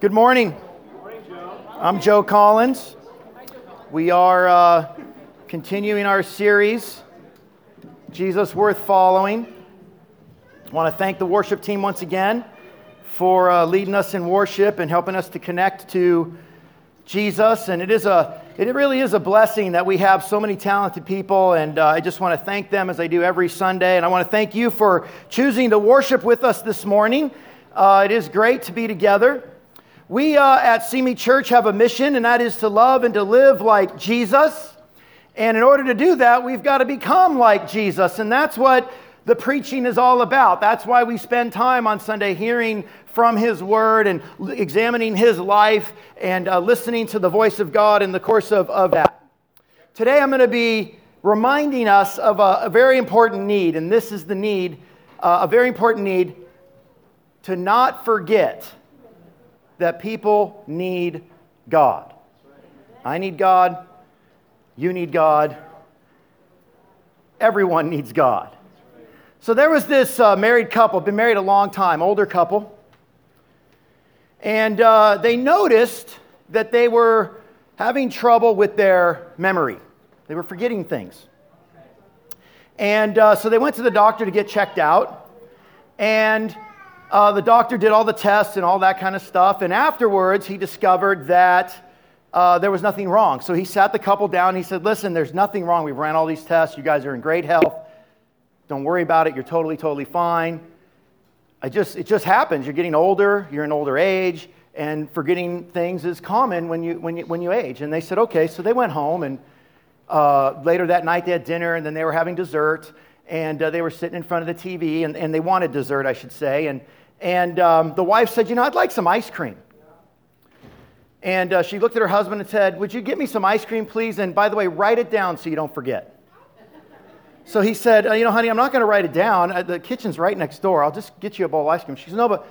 Good morning. I'm Joe Collins. We are uh, continuing our series, Jesus Worth Following. I want to thank the worship team once again for uh, leading us in worship and helping us to connect to Jesus. And it is a it really is a blessing that we have so many talented people, and uh, I just want to thank them as I do every Sunday. And I want to thank you for choosing to worship with us this morning. Uh, it is great to be together. We uh, at Simi Church have a mission, and that is to love and to live like Jesus. And in order to do that, we've got to become like Jesus. And that's what the preaching is all about. That's why we spend time on Sunday hearing from His Word and examining His life and uh, listening to the voice of God in the course of, of that. Today, I'm going to be reminding us of a, a very important need, and this is the need, uh, a very important need to not forget that people need God. I need God. You need God. Everyone needs God. So there was this uh, married couple, been married a long time, older couple, and uh, they noticed that they were having trouble with their memory. They were forgetting things. And uh, so they went to the doctor to get checked out, and uh, the doctor did all the tests and all that kind of stuff. And afterwards, he discovered that uh, there was nothing wrong. So he sat the couple down. he said, Listen, there's nothing wrong. We've ran all these tests. You guys are in great health. Don't worry about it. You're totally, totally fine. I just, it just happens. You're getting older, you're an older age, and forgetting things is common when you, when you, when you age. And they said, okay. So they went home, and uh, later that night they had dinner, and then they were having dessert, and uh, they were sitting in front of the TV, and, and they wanted dessert, I should say. And, and um, the wife said, you know, I'd like some ice cream. And uh, she looked at her husband and said, Would you get me some ice cream, please? And by the way, write it down so you don't forget. So he said, uh, You know, honey, I'm not going to write it down. Uh, the kitchen's right next door. I'll just get you a bowl of ice cream. She said, No, but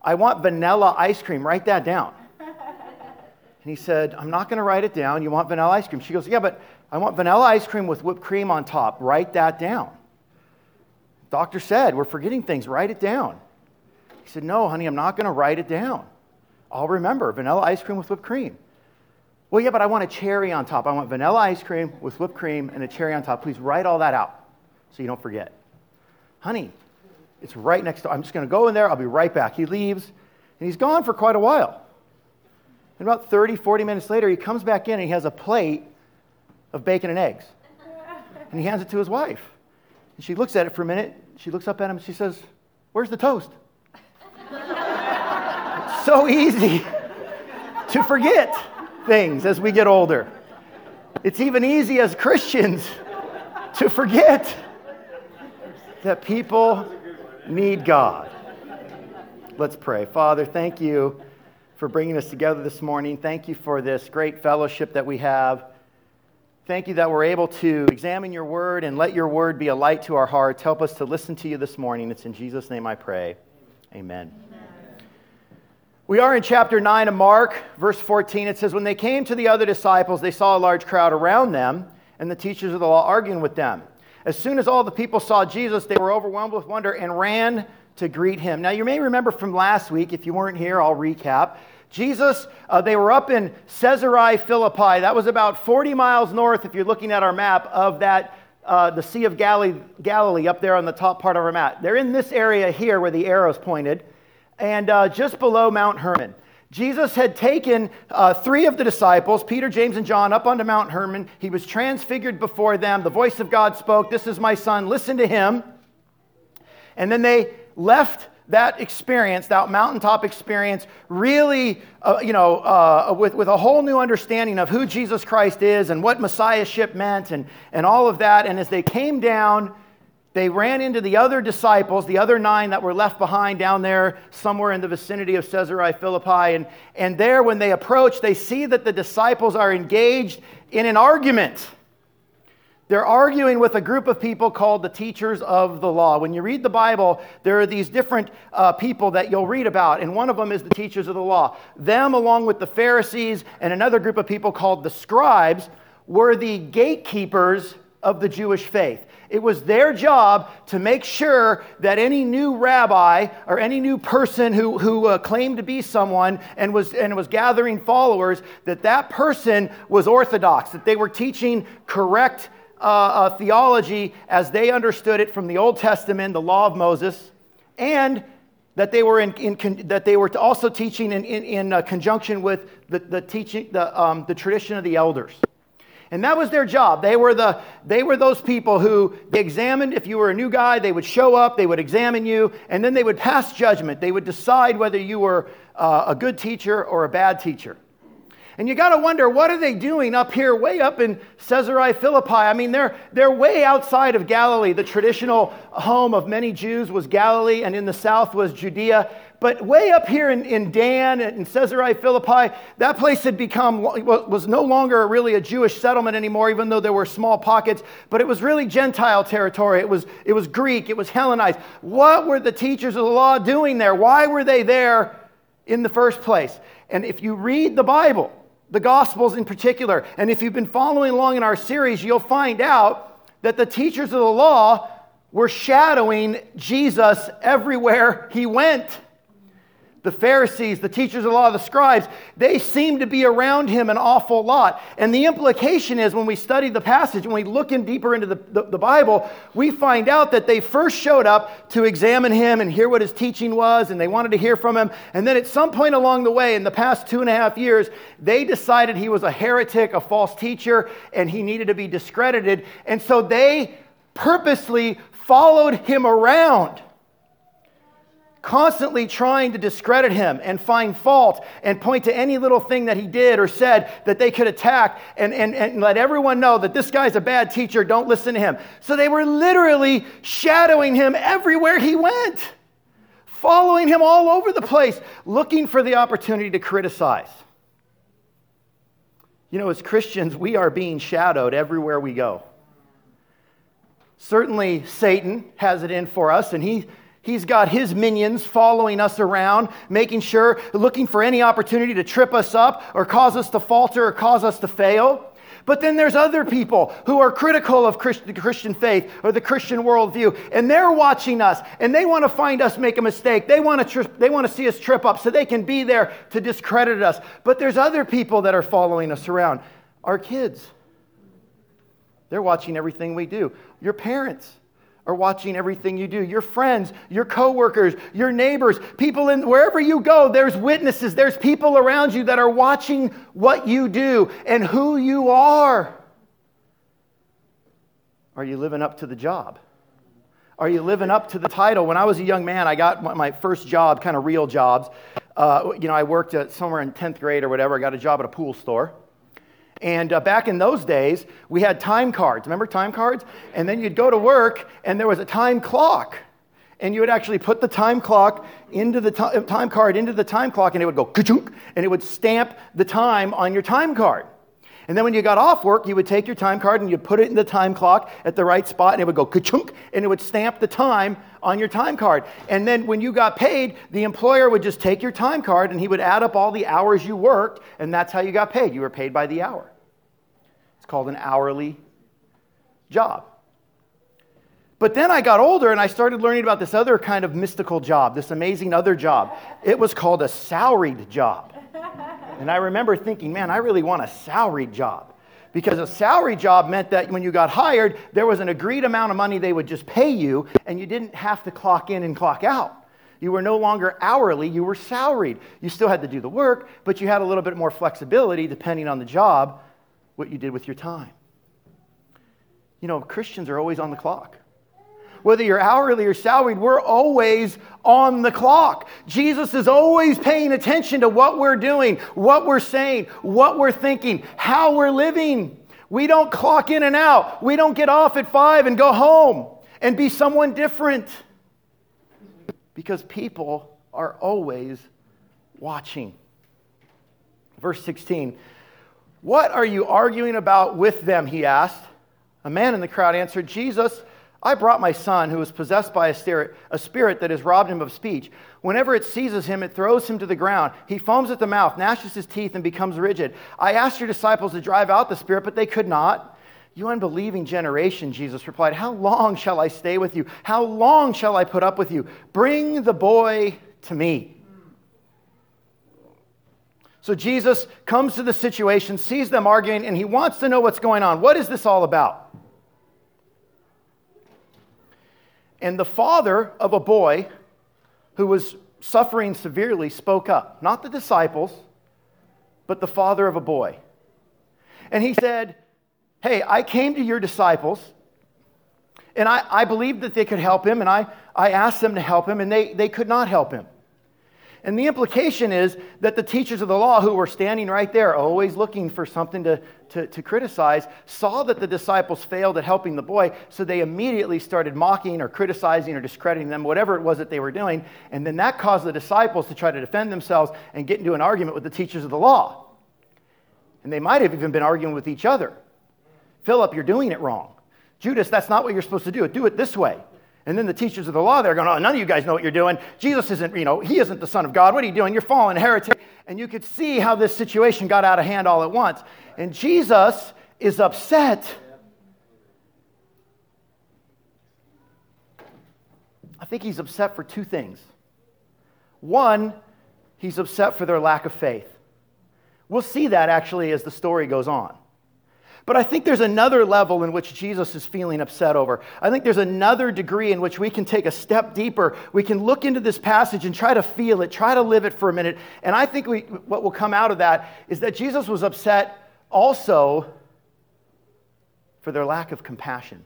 I want vanilla ice cream. Write that down. And he said, I'm not going to write it down. You want vanilla ice cream? She goes, Yeah, but I want vanilla ice cream with whipped cream on top. Write that down. Doctor said, We're forgetting things. Write it down. He said, No, honey, I'm not going to write it down. I'll remember vanilla ice cream with whipped cream. Well, yeah, but I want a cherry on top. I want vanilla ice cream with whipped cream and a cherry on top. Please write all that out so you don't forget. Honey, it's right next door. I'm just going to go in there. I'll be right back. He leaves, and he's gone for quite a while. And about 30, 40 minutes later, he comes back in and he has a plate of bacon and eggs. And he hands it to his wife. And she looks at it for a minute. She looks up at him and she says, Where's the toast? So easy to forget things as we get older. It's even easy as Christians to forget that people need God. Let's pray. Father, thank you for bringing us together this morning. Thank you for this great fellowship that we have. Thank you that we're able to examine your word and let your word be a light to our hearts. Help us to listen to you this morning. It's in Jesus' name I pray. Amen. We are in chapter 9 of Mark, verse 14. It says, When they came to the other disciples, they saw a large crowd around them and the teachers of the law arguing with them. As soon as all the people saw Jesus, they were overwhelmed with wonder and ran to greet him. Now, you may remember from last week, if you weren't here, I'll recap. Jesus, uh, they were up in Caesarea Philippi. That was about 40 miles north, if you're looking at our map, of that, uh, the Sea of Galilee, Galilee, up there on the top part of our map. They're in this area here where the arrow's pointed, and uh, just below Mount Hermon. Jesus had taken uh, three of the disciples, Peter, James, and John, up onto Mount Hermon. He was transfigured before them. The voice of God spoke, This is my son, listen to him. And then they left that experience, that mountaintop experience, really, uh, you know, uh, with, with a whole new understanding of who Jesus Christ is and what messiahship meant and, and all of that. And as they came down, they ran into the other disciples, the other nine that were left behind down there somewhere in the vicinity of Caesarea Philippi. And, and there, when they approach, they see that the disciples are engaged in an argument. They're arguing with a group of people called the teachers of the law. When you read the Bible, there are these different uh, people that you'll read about, and one of them is the teachers of the law. Them, along with the Pharisees and another group of people called the scribes, were the gatekeepers of the Jewish faith. It was their job to make sure that any new rabbi or any new person who, who uh, claimed to be someone and was, and was gathering followers, that that person was orthodox, that they were teaching correct uh, uh, theology as they understood it from the Old Testament, the law of Moses, and that they were, in, in that they were also teaching in, in, in uh, conjunction with the, the teaching, the, um, the tradition of the elders. And that was their job. They were, the, they were those people who they examined. If you were a new guy, they would show up, they would examine you, and then they would pass judgment. They would decide whether you were uh, a good teacher or a bad teacher. And you got to wonder, what are they doing up here, way up in Caesarea Philippi? I mean, they're, they're way outside of Galilee. The traditional home of many Jews was Galilee, and in the south was Judea. But way up here in, in Dan and Caesarea Philippi, that place had become, was no longer really a Jewish settlement anymore, even though there were small pockets, but it was really Gentile territory. It was, it was Greek, it was Hellenized. What were the teachers of the law doing there? Why were they there in the first place? And if you read the Bible, the Gospels in particular. And if you've been following along in our series, you'll find out that the teachers of the law were shadowing Jesus everywhere he went the Pharisees, the teachers of the law, the scribes, they seem to be around him an awful lot. And the implication is when we study the passage, when we look in deeper into the, the, the, Bible, we find out that they first showed up to examine him and hear what his teaching was, and they wanted to hear from him. And then at some point along the way, in the past two and a half years, they decided he was a heretic, a false teacher, and he needed to be discredited. And so they purposely followed him around constantly trying to discredit him and find fault and point to any little thing that he did or said that they could attack and, and, and let everyone know that this guy's a bad teacher, don't listen to him. So they were literally shadowing him everywhere he went, following him all over the place, looking for the opportunity to criticize. You know, as Christians, we are being shadowed everywhere we go. Certainly, Satan has it in for us, and he He's got his minions following us around, making sure, looking for any opportunity to trip us up or cause us to falter or cause us to fail. But then there's other people who are critical of the Christian faith or the Christian worldview, and they're watching us, and they want to find us make a mistake. They want to, tri- they want to see us trip up so they can be there to discredit us. But there's other people that are following us around. Our kids, they're watching everything we do. Your parents, are watching everything you do. Your friends, your coworkers, your neighbors, people in wherever you go, there's witnesses, there's people around you that are watching what you do and who you are. Are you living up to the job? Are you living up to the title? When I was a young man, I got my first job, kind of real jobs. Uh, you know, I worked at somewhere in 10th grade or whatever. I got a job at a pool store. And uh, back in those days, we had time cards. Remember time cards? And then you'd go to work, and there was a time clock. And you would actually put the time clock into the t- time card into the time clock, and it would go ka-chunk, and it would stamp the time on your time card. And then when you got off work, you would take your time card and you'd put it in the time clock at the right spot, and it would go ka-chunk, and it would stamp the time on your time card. And then when you got paid, the employer would just take your time card and he would add up all the hours you worked, and that's how you got paid. You were paid by the hour. It's called an hourly job. But then I got older and I started learning about this other kind of mystical job, this amazing other job. It was called a salaried job. And I remember thinking, man, I really want a salaried job. Because a salary job meant that when you got hired, there was an agreed amount of money they would just pay you, and you didn't have to clock in and clock out. You were no longer hourly, you were salaried. You still had to do the work, but you had a little bit more flexibility depending on the job what you did with your time. You know, Christians are always on the clock. Whether you're hourly or salaried, we're always on the clock. Jesus is always paying attention to what we're doing, what we're saying, what we're thinking, how we're living. We don't clock in and out. We don't get off at five and go home and be someone different. Because people are always watching. Verse 16 what are you arguing about with them? He asked. A man in the crowd answered, Jesus, I brought my son who is possessed by a spirit, a spirit that has robbed him of speech. Whenever it seizes him, it throws him to the ground. He foams at the mouth, gnashes his teeth, and becomes rigid. I asked your disciples to drive out the spirit, but they could not. You unbelieving generation, Jesus replied, How long shall I stay with you? How long shall I put up with you? Bring the boy to me. So Jesus comes to the situation, sees them arguing, and he wants to know what's going on. What is this all about? And the father of a boy who was suffering severely spoke up. Not the disciples, but the father of a boy. And he said, Hey, I came to your disciples, and I, I believed that they could help him, and I, I asked them to help him, and they, they could not help him. And the implication is that the teachers of the law, who were standing right there, always looking for something to, to, to, criticize, saw that the disciples failed at helping the boy, so they immediately started mocking or criticizing or discrediting them, whatever it was that they were doing. And then that caused the disciples to try to defend themselves and get into an argument with the teachers of the law. And they might have even been arguing with each other. Philip, you're doing it wrong. Judas, that's not what you're supposed to do. Do it this way. And then the teachers of the law, they're going, oh, none of you guys know what you're doing. Jesus isn't, you know, he isn't the Son of God. What are you doing? You're fallen heretic. And you could see how this situation got out of hand all at once. And Jesus is upset. I think he's upset for two things. One, he's upset for their lack of faith. We'll see that actually as the story goes on. But I think there's another level in which Jesus is feeling upset over. I think there's another degree in which we can take a step deeper. We can look into this passage and try to feel it, try to live it for a minute. And I think we, what will come out of that is that Jesus was upset also for their lack of compassion.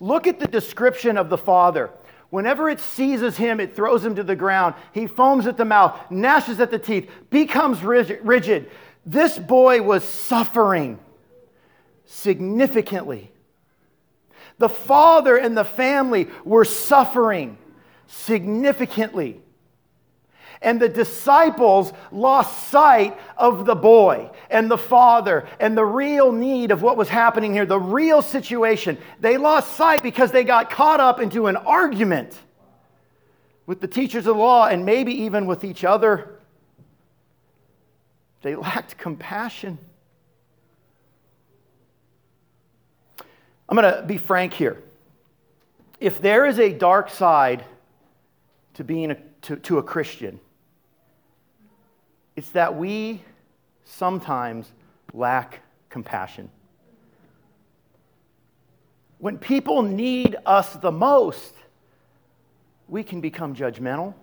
Look at the description of the Father. Whenever it seizes him, it throws him to the ground. He foams at the mouth, gnashes at the teeth, becomes rigid. This boy was suffering significantly. The father and the family were suffering significantly. And the disciples lost sight of the boy and the father and the real need of what was happening here, the real situation. They lost sight because they got caught up into an argument with the teachers of the law and maybe even with each other. They lacked compassion. I'm going to be frank here. If there is a dark side to being a, to, to a Christian, it's that we sometimes lack compassion. When people need us the most, we can become judgmental.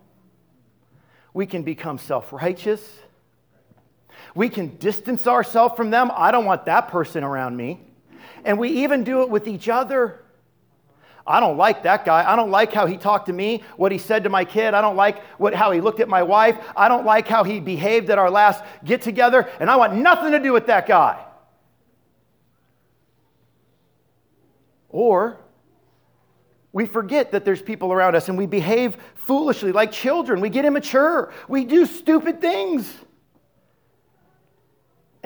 We can become self righteous. We can distance ourselves from them. I don't want that person around me. And we even do it with each other. I don't like that guy. I don't like how he talked to me, what he said to my kid. I don't like what, how he looked at my wife. I don't like how he behaved at our last get together. And I want nothing to do with that guy. Or we forget that there's people around us and we behave foolishly like children. We get immature. We do stupid things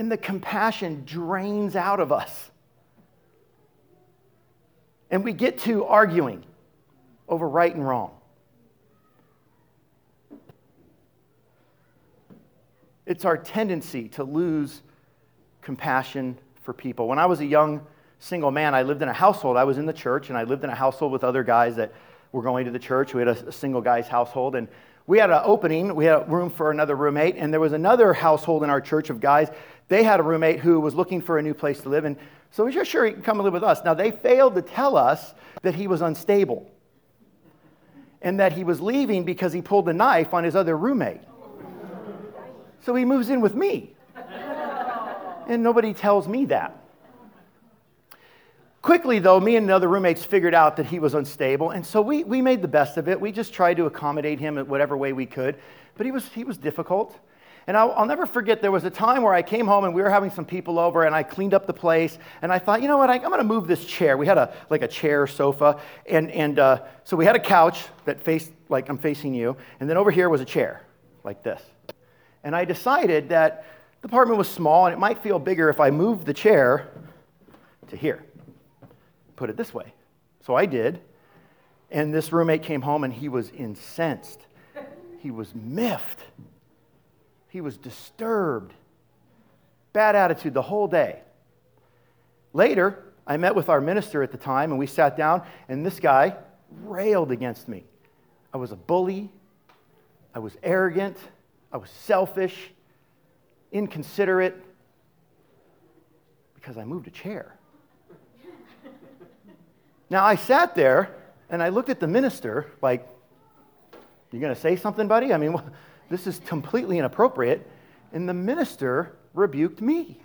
and the compassion drains out of us. And we get to arguing over right and wrong. It's our tendency to lose compassion for people. When I was a young single man, I lived in a household. I was in the church, and I lived in a household with other guys that were going to the church. We had a, single guy's household, and we had an opening. We had a room for another roommate, and there was another household in our church of guys they had a roommate who was looking for a new place to live. And so are sure he can come and live with us. Now, they failed to tell us that he was unstable and that he was leaving because he pulled a knife on his other roommate. So he moves in with me. And nobody tells me that. Quickly, though, me and the other roommates figured out that he was unstable, and so we, we made the best of it. We just tried to accommodate him in whatever way we could, but he was, he was difficult. And I'll, I'll, never forget, there was a time where I came home and we were having some people over and I cleaned up the place. And I thought, you know what, I, am going to move this chair. We had a, like a chair sofa. And, and uh, so we had a couch that faced, like I'm facing you. And then over here was a chair, like this. And I decided that the apartment was small and it might feel bigger if I moved the chair to here. Put it this way. So I did. And this roommate came home and he was incensed. He was miffed. He was disturbed. Bad attitude the whole day. Later, I met with our minister at the time, and we sat down, and this guy railed against me. I was a bully, I was arrogant, I was selfish, inconsiderate, because I moved a chair. now, I sat there and I looked at the minister like, You going to say something, buddy? I mean, this is completely inappropriate. And the minister rebuked me.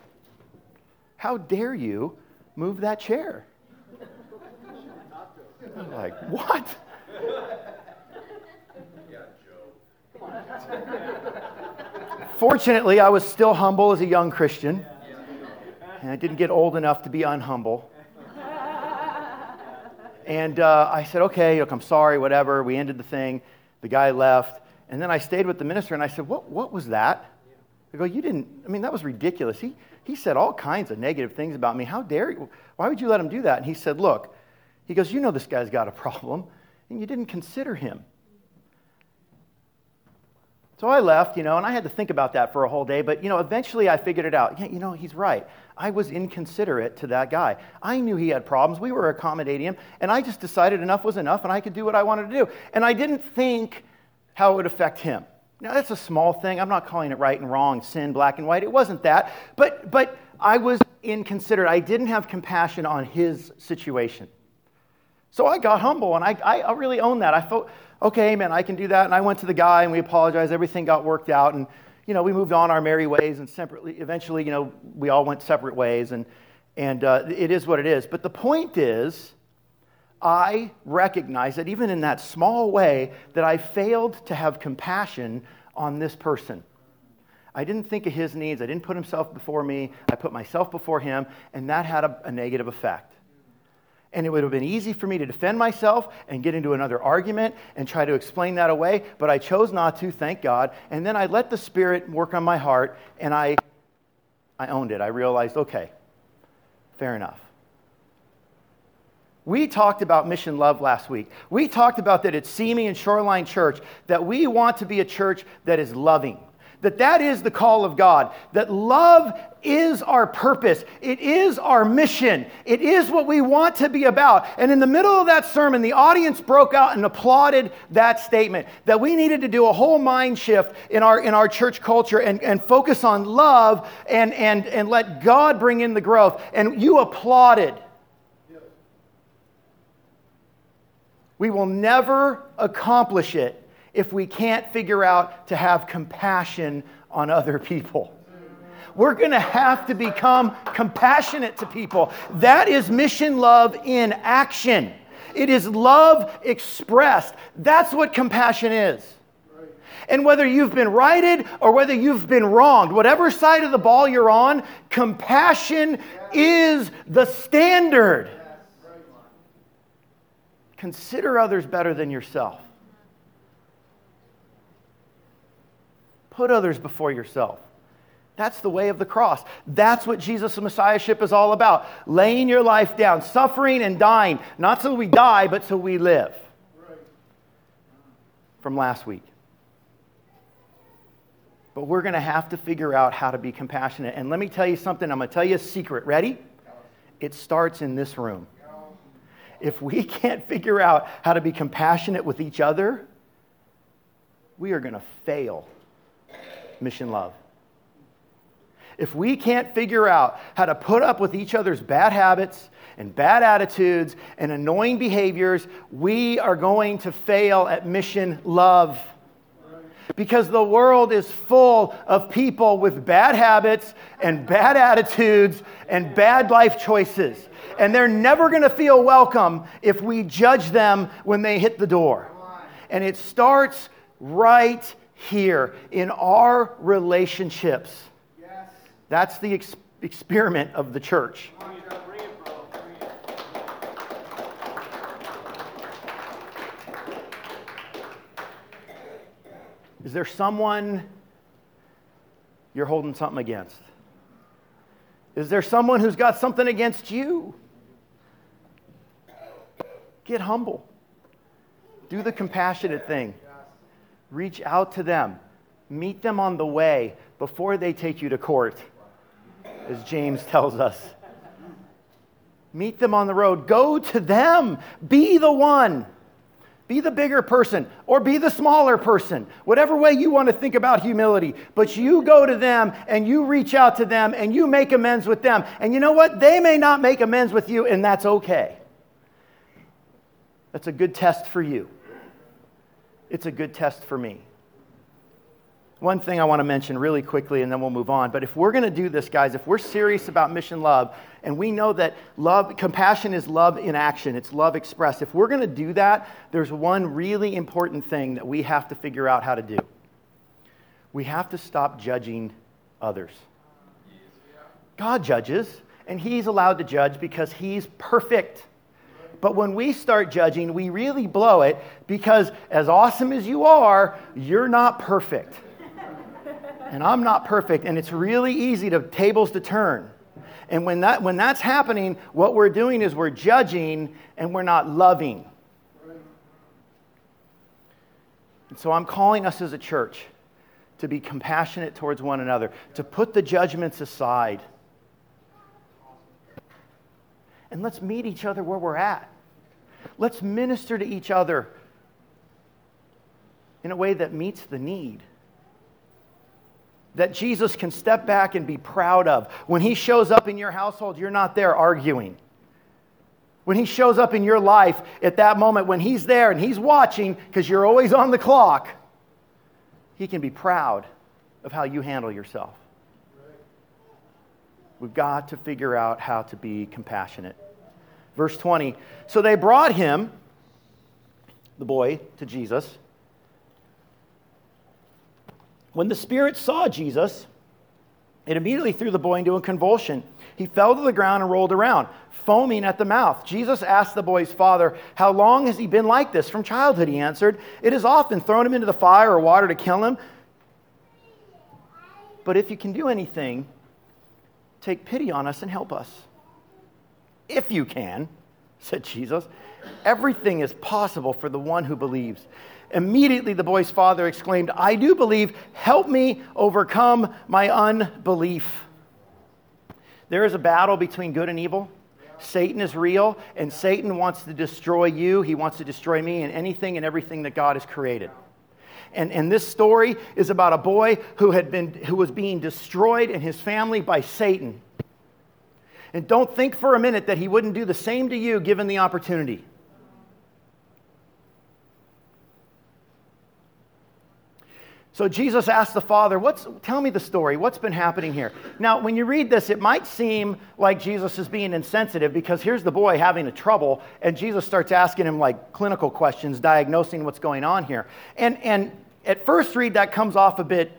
How dare you move that chair? I'm like, what? Fortunately, I was still humble as a young Christian, and I didn't get old enough to be unhumble. And uh, I said, okay, look, I'm sorry, whatever. We ended the thing. The guy left. And then I stayed with the minister and I said, what, what was that? I go, you didn't, I mean, that was ridiculous. He, he said all kinds of negative things about me. How dare you? Why would you let him do that? And he said, look, he goes, you know this guy's got a problem, and you didn't consider him. So I left, you know, and I had to think about that for a whole day, but, you know, eventually I figured it out. Yeah, you know, he's right. I was inconsiderate to that guy. I knew he had problems. We were accommodating him, and I just decided enough was enough, and I could do what I wanted to do. And I didn't think how it would affect him. Now, that's a small thing. I'm not calling it right and wrong, sin, black and white. It wasn't that. But, but I was inconsiderate. I didn't have compassion on his situation. So I got humble, and I, I, really own that. I felt, okay, man, I can do that. And I went to the guy, and we apologized. Everything got worked out. And, you know, we moved on our merry ways, and separately, eventually, you know, we all went separate ways. And, and uh, it is what it is. But the point is, I recognize that even in that small way, that I failed to have compassion on this person. I didn't think of his needs. I didn't put himself before me. I put myself before him, and that had a, a negative effect. And it would have been easy for me to defend myself and get into another argument and try to explain that away, but I chose not to, thank God. And then I let the Spirit work on my heart, and I, I owned it. I realized, okay, fair enough. We talked about mission love last week. We talked about that at Simi and Shoreline Church, that we want to be a church that is loving. That that is the call of God. That love is our purpose. It is our mission. It is what we want to be about. And in the middle of that sermon, the audience broke out and applauded that statement that we needed to do a whole mind shift in our, in our church culture and, and focus on love and, and, and let God bring in the growth. And you applauded. We will never accomplish it if we can't figure out to have compassion on other people. We're going to have to become compassionate to people. That is mission love in action. It is love expressed. That's what compassion is. And whether you've been righted or whether you've been wronged, whatever side of the ball you're on, compassion is the standard. Consider others better than yourself. Put others before yourself. That's the way of the cross. That's what Jesus' Messiahship is all about. Laying your life down, suffering and dying, not so we die, but so we live. From last week. But we're going to have to figure out how to be compassionate. And let me tell you something. I'm going to tell you a secret. Ready? It starts in this room if we can't figure out how to be compassionate with each other, we are going to fail mission love. If we can't figure out how to put up with each other's bad habits and bad attitudes and annoying behaviors, we are going to fail at mission love. Because the world is full of people with bad habits and bad attitudes and bad life choices and they're never going to feel welcome if we judge them when they hit the door. And it starts right here in our relationships. That's the ex- experiment of the church. Is there someone you're holding something against? Is there someone who's got something against you? Get humble. Do the compassionate thing. Reach out to them. Meet them on the way before they take you to court, as James tells us. Meet them on the road. Go to them. Be the one. Be the bigger person or be the smaller person, whatever way you want to think about humility. But you go to them and you reach out to them and you make amends with them. And you know what? They may not make amends with you, and that's okay. That's a good test for you. It's a good test for me. One thing I want to mention really quickly, and then we'll move on. But if we're going to do this, guys, if we're serious about mission love, and we know that love, compassion is love in action, it's love expressed. If we're going to do that, there's one really important thing that we have to figure out how to do. We have to stop judging others. God judges, and He's allowed to judge because He's perfect. But when we start judging, we really blow it because, as awesome as you are, you're not perfect and I'm not perfect, and it's really easy to tables to turn. And when, that, when that's happening, what we're doing is we're judging and we're not loving. And so I'm calling us as a church to be compassionate towards one another, to put the judgments aside. And let's meet each other where we're at. Let's minister to each other in a way that meets the need that Jesus can step back and be proud of. When he shows up in your household, you're not there arguing. When he shows up in your life at that moment, when he's there and he's watching because you're always on the clock, he can be proud of how you handle yourself. We've got to figure out how to be compassionate. Verse 20 So they brought him, the boy, to Jesus. When the spirit saw Jesus, it immediately threw the boy into a convulsion. He fell to the ground and rolled around, foaming at the mouth. Jesus asked the boy's father, How long has he been like this? From childhood, he answered. It has often thrown him into the fire or water to kill him. But if you can do anything, take pity on us and help us. If you can, said Jesus. Everything is possible for the one who believes. Immediately, the boy's father exclaimed, I do believe. Help me overcome my unbelief. There is a battle between good and evil. Satan is real, and Satan wants to destroy you. He wants to destroy me and anything and everything that God has created. And, and this story is about a boy who, had been, who was being destroyed and his family by Satan. And don't think for a minute that he wouldn't do the same to you given the opportunity. So Jesus asked the father, What's, Tell me the story. What's been happening here? Now, when you read this, it might seem like Jesus is being insensitive because here's the boy having a trouble, and Jesus starts asking him like clinical questions, diagnosing what's going on here. And, and at first read, that comes off a bit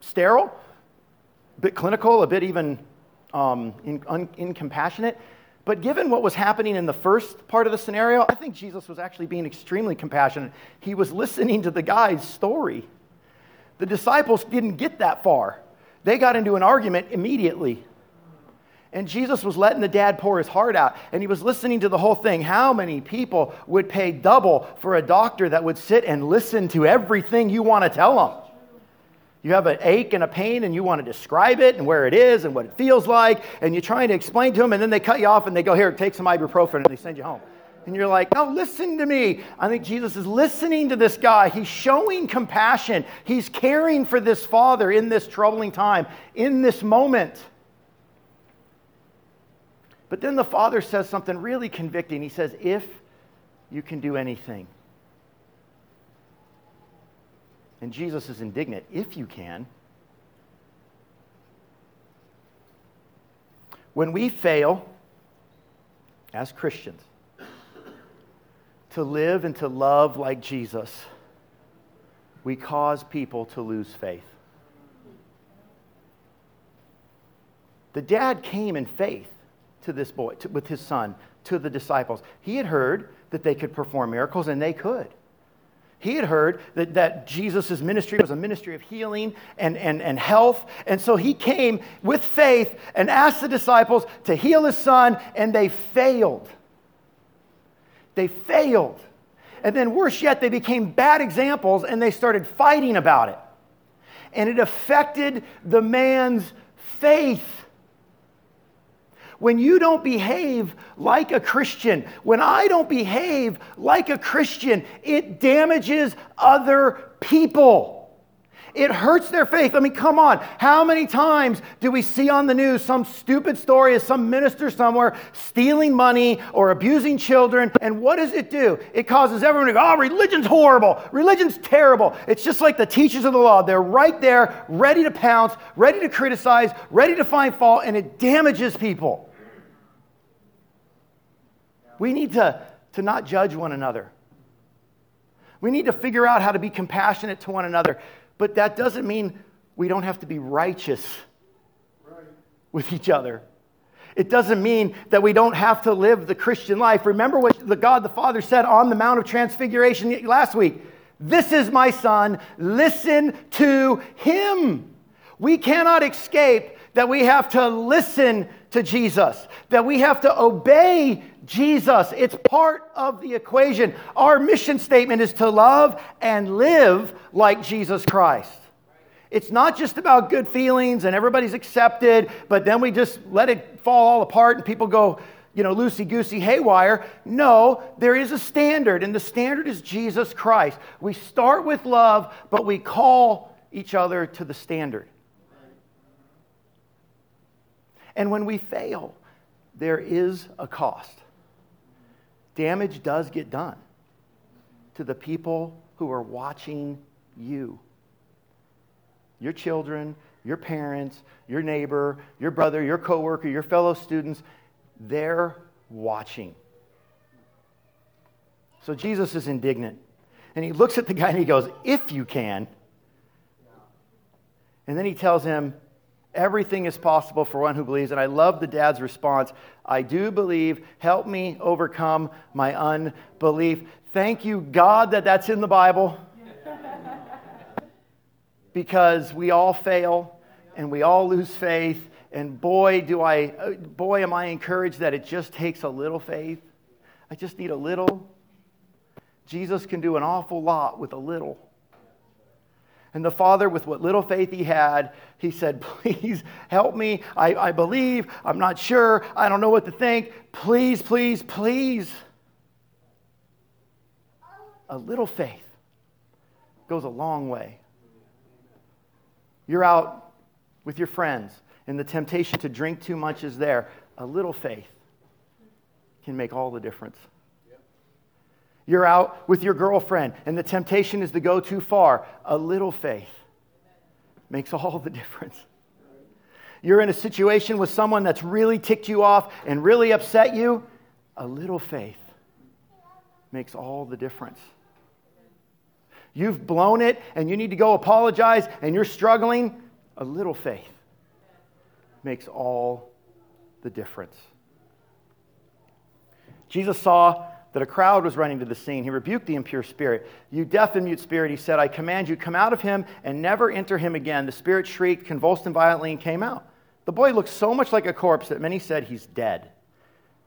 sterile, a bit clinical, a bit even um, in, un, incompassionate. But given what was happening in the first part of the scenario, I think Jesus was actually being extremely compassionate. He was listening to the guy's story. The disciples didn't get that far. They got into an argument immediately. And Jesus was letting the dad pour his heart out, and he was listening to the whole thing. How many people would pay double for a doctor that would sit and listen to everything you want to tell them? You have an ache and a pain, and you want to describe it and where it is and what it feels like, and you're trying to explain to them, and then they cut you off and they go, Here, take some ibuprofen, and they send you home and you're like, no, listen to me. I think Jesus is listening to this guy. He's showing compassion. He's caring for this father in this troubling time, in this moment. But then the father says something really convicting. He says, if you can do anything. And Jesus is indignant. If you can. When we fail as Christians, to live and to love like Jesus, we cause people to lose faith. The dad came in faith to this boy, to, with his son, to the disciples. He had heard that they could perform miracles, and they could. He had heard that, that Jesus' ministry was a ministry of healing and, and, and health. And so he came with faith and asked the disciples to heal his son, and they failed. They failed. And then, worse yet, they became bad examples and they started fighting about it. And it affected the man's faith. When you don't behave like a Christian, when I don't behave like a Christian, it damages other people. It hurts their faith. I mean, come on. How many times do we see on the news some stupid story of some minister somewhere stealing money or abusing children? And what does it do? It causes everyone to go, oh, religion's horrible. Religion's terrible. It's just like the teachers of the law. They're right there, ready to pounce, ready to criticize, ready to find fault, and it damages people. We need to, to not judge one another. We need to figure out how to be compassionate to one another. But that doesn't mean we don't have to be righteous with each other. It doesn't mean that we don't have to live the Christian life. Remember what the God the Father said on the Mount of Transfiguration last week. This is my son. Listen to him. We cannot escape that we have to listen to Jesus, that we have to obey Jesus. It's part of the equation. Our mission statement is to love and live like Jesus Christ. It's not just about good feelings and everybody's accepted, but then we just let it fall all apart and people go, you know, loosey goosey haywire. No, there is a standard, and the standard is Jesus Christ. We start with love, but we call each other to the standard. And when we fail, there is a cost. Damage does get done to the people who are watching you. Your children, your parents, your neighbor, your brother, your coworker, your fellow students, they're watching. So Jesus is indignant. And he looks at the guy and he goes, If you can. And then he tells him, Everything is possible for one who believes. And I love the dad's response I do believe. Help me overcome my unbelief. Thank you, God, that that's in the Bible. because we all fail and we all lose faith. And boy, do I, boy, am I encouraged that it just takes a little faith. I just need a little. Jesus can do an awful lot with a little. And the father, with what little faith he had, he said, Please help me. I, I believe. I'm not sure. I don't know what to think. Please, please, please. A little faith goes a long way. You're out with your friends, and the temptation to drink too much is there. A little faith can make all the difference. You're out with your girlfriend and the temptation is to go too far. A little faith makes all the difference. You're in a situation with someone that's really ticked you off and really upset you. A little faith makes all the difference. You've blown it and you need to go apologize and you're struggling. A little faith makes all the difference. Jesus saw that a crowd was running to the scene. He rebuked the impure spirit. You deaf and mute spirit, he said, I command you, come out of him and never enter him again. The spirit shrieked, convulsed him violently, and came out. The boy looked so much like a corpse that many said he's dead.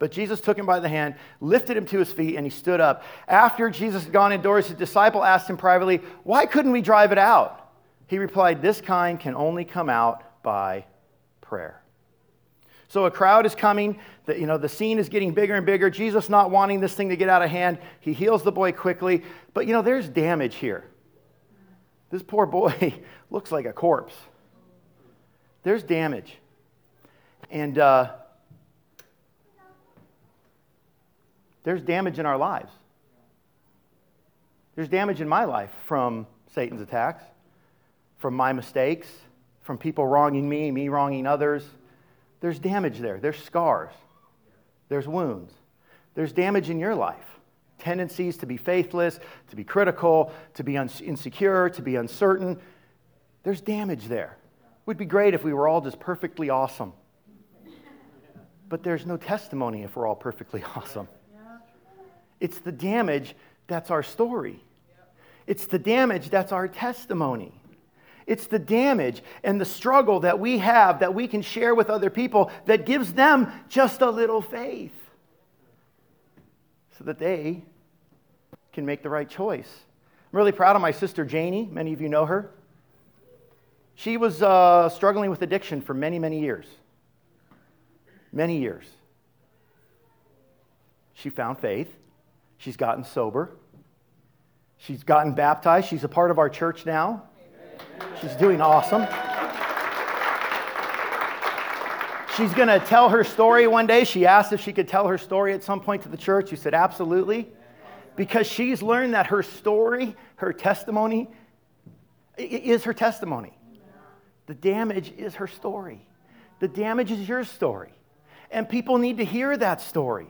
But Jesus took him by the hand, lifted him to his feet, and he stood up. After Jesus had gone indoors, his disciple asked him privately, Why couldn't we drive it out? He replied, This kind can only come out by prayer. So a crowd is coming. The, you know, the scene is getting bigger and bigger. Jesus not wanting this thing to get out of hand. He heals the boy quickly. But, you know, there's damage here. This poor boy looks like a corpse. There's damage. And uh, there's damage in our lives. There's damage in my life from Satan's attacks, from my mistakes, from people wronging me, me wronging others there's damage there. There's scars. There's wounds. There's damage in your life. Tendencies to be faithless, to be critical, to be insecure, to be uncertain. There's damage there. It would be great if we were all just perfectly awesome. But there's no testimony if we're all perfectly awesome. It's the damage that's our story. It's the damage that's our testimony. It's the damage and the struggle that we have that we can share with other people that gives them just a little faith so that they can make the right choice. I'm really proud of my sister Janie. Many of you know her. She was uh, struggling with addiction for many, many years. many years. She found faith. She's gotten sober. She's gotten baptized. She's a part of our church now. She's doing awesome. She's going to tell her story one day. She asked if she could tell her story at some point to the church. You said, absolutely. Because she's learned that her story, her testimony, is her testimony. The damage is her story. The damage is your story. And people need to hear that story.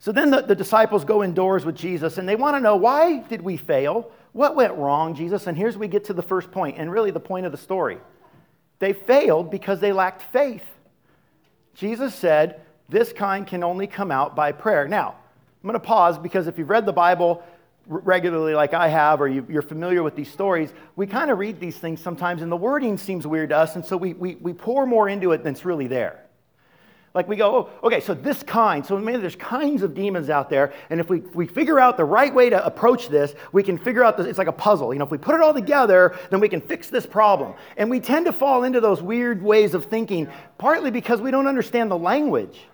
So then the, the disciples go indoors with Jesus and they want to know why did we fail? What went wrong, Jesus? And here's we get to the first point, and really the point of the story. They failed because they lacked faith. Jesus said, This kind can only come out by prayer. Now, I'm going to pause because if you've read the Bible regularly, like I have, or you're familiar with these stories, we kind of read these things sometimes, and the wording seems weird to us, and so we, we, we pour more into it than's really there. Like we go, oh, okay, so this kind, so maybe there's kinds of demons out there, and if we, we figure out the right way to approach this, we can figure out this, it's like a puzzle. You know, if we put it all together, then we can fix this problem. And we tend to fall into those weird ways of thinking, partly because we don't understand the language.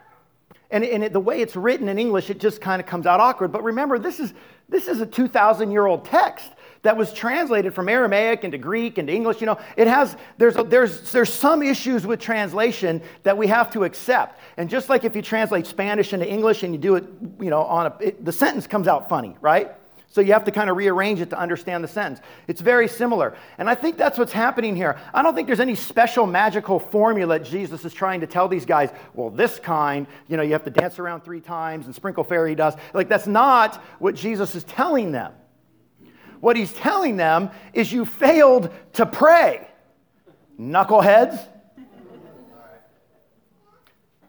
And, and it, the way it's written in English, it just kind of comes out awkward. But remember, this is, this is a 2,000 year old text that was translated from Aramaic into Greek into English. You know, it has, there's, there's, there's some issues with translation that we have to accept. And just like if you translate Spanish into English and you do it, you know, on a, it, the sentence comes out funny, right? So you have to kind of rearrange it to understand the sentence. It's very similar. And I think that's what's happening here. I don't think there's any special magical formula Jesus is trying to tell these guys, well, this kind, you know, you have to dance around three times and sprinkle fairy dust. Like, that's not what Jesus is telling them. What he's telling them is you failed to pray, knuckleheads.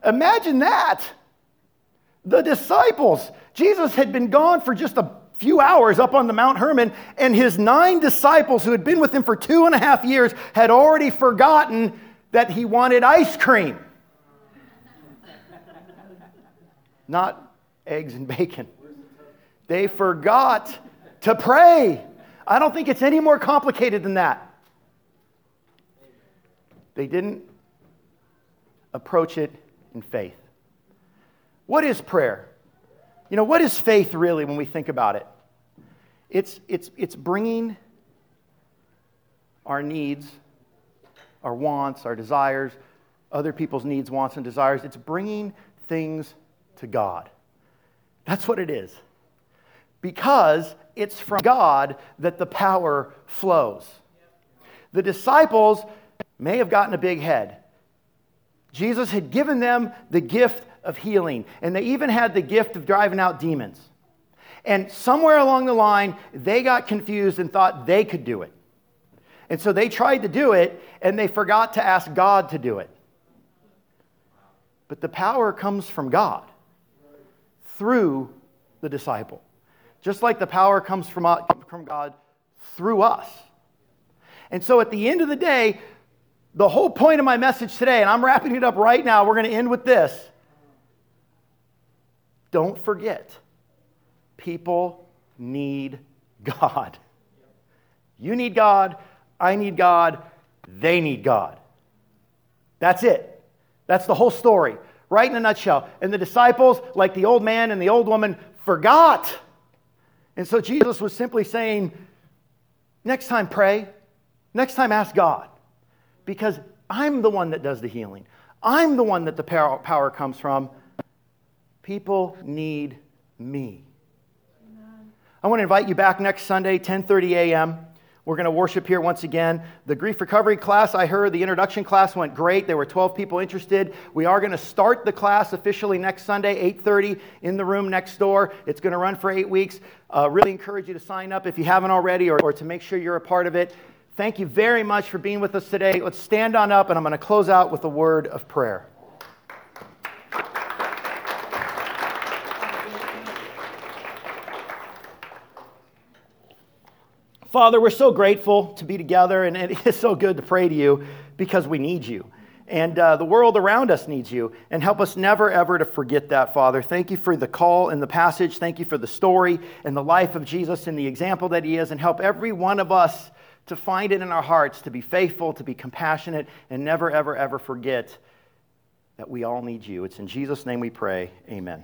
Imagine that. The disciples, Jesus had been gone for just a few hours up on the Mount Hermon, and his nine disciples who had been with him for two and a half years had already forgotten that he wanted ice cream, not eggs and bacon. They forgot to pray. I don't think it's any more complicated than that. They didn't approach it in faith. What is prayer? You know, what is faith really when we think about it? It's, it's, it's bringing our needs, our wants, our desires, other people's needs, wants, and desires. It's bringing things to God. That's what it is. Because it's from God that the power flows. The disciples may have gotten a big head. Jesus had given them the gift of healing, and they even had the gift of driving out demons. And somewhere along the line, they got confused and thought they could do it. And so they tried to do it, and they forgot to ask God to do it. But the power comes from God through the disciple just like the power comes from, uh, from God through us. And so at the end of the day, the whole point of my message today, and I'm wrapping it up right now, we're going to end with this. Don't forget, people need God. You need God, I need God, they need God. That's it. That's the whole story, right in a nutshell. And the disciples, like the old man and the old woman, forgot and so Jesus was simply saying, next time pray, next time ask God, because I'm the one that does the healing. I'm the one that the power comes from. People need me. Amen. I want to invite you back next Sunday, 10:30 a.m. We're going to worship here once again. The grief recovery class, I heard the introduction class went great. There were 12 people interested. We are going to start the class officially next Sunday, 8:30, in the room next door. It's going to run for eight weeks. Uh, really encourage you to sign up if you haven't already, or, or to make sure you're a part of it. Thank you very much for being with us today. Let's stand on up, and I'm going to close out with a word of prayer. Father, we're so grateful to be together, and it is so good to pray to you because we need you. And uh, the world around us needs you. And help us never, ever to forget that, Father. Thank you for the call in the passage. Thank you for the story and the life of Jesus and the example that he is. And help every one of us to find it in our hearts to be faithful, to be compassionate, and never, ever, ever forget that we all need you. It's in Jesus' name we pray. Amen.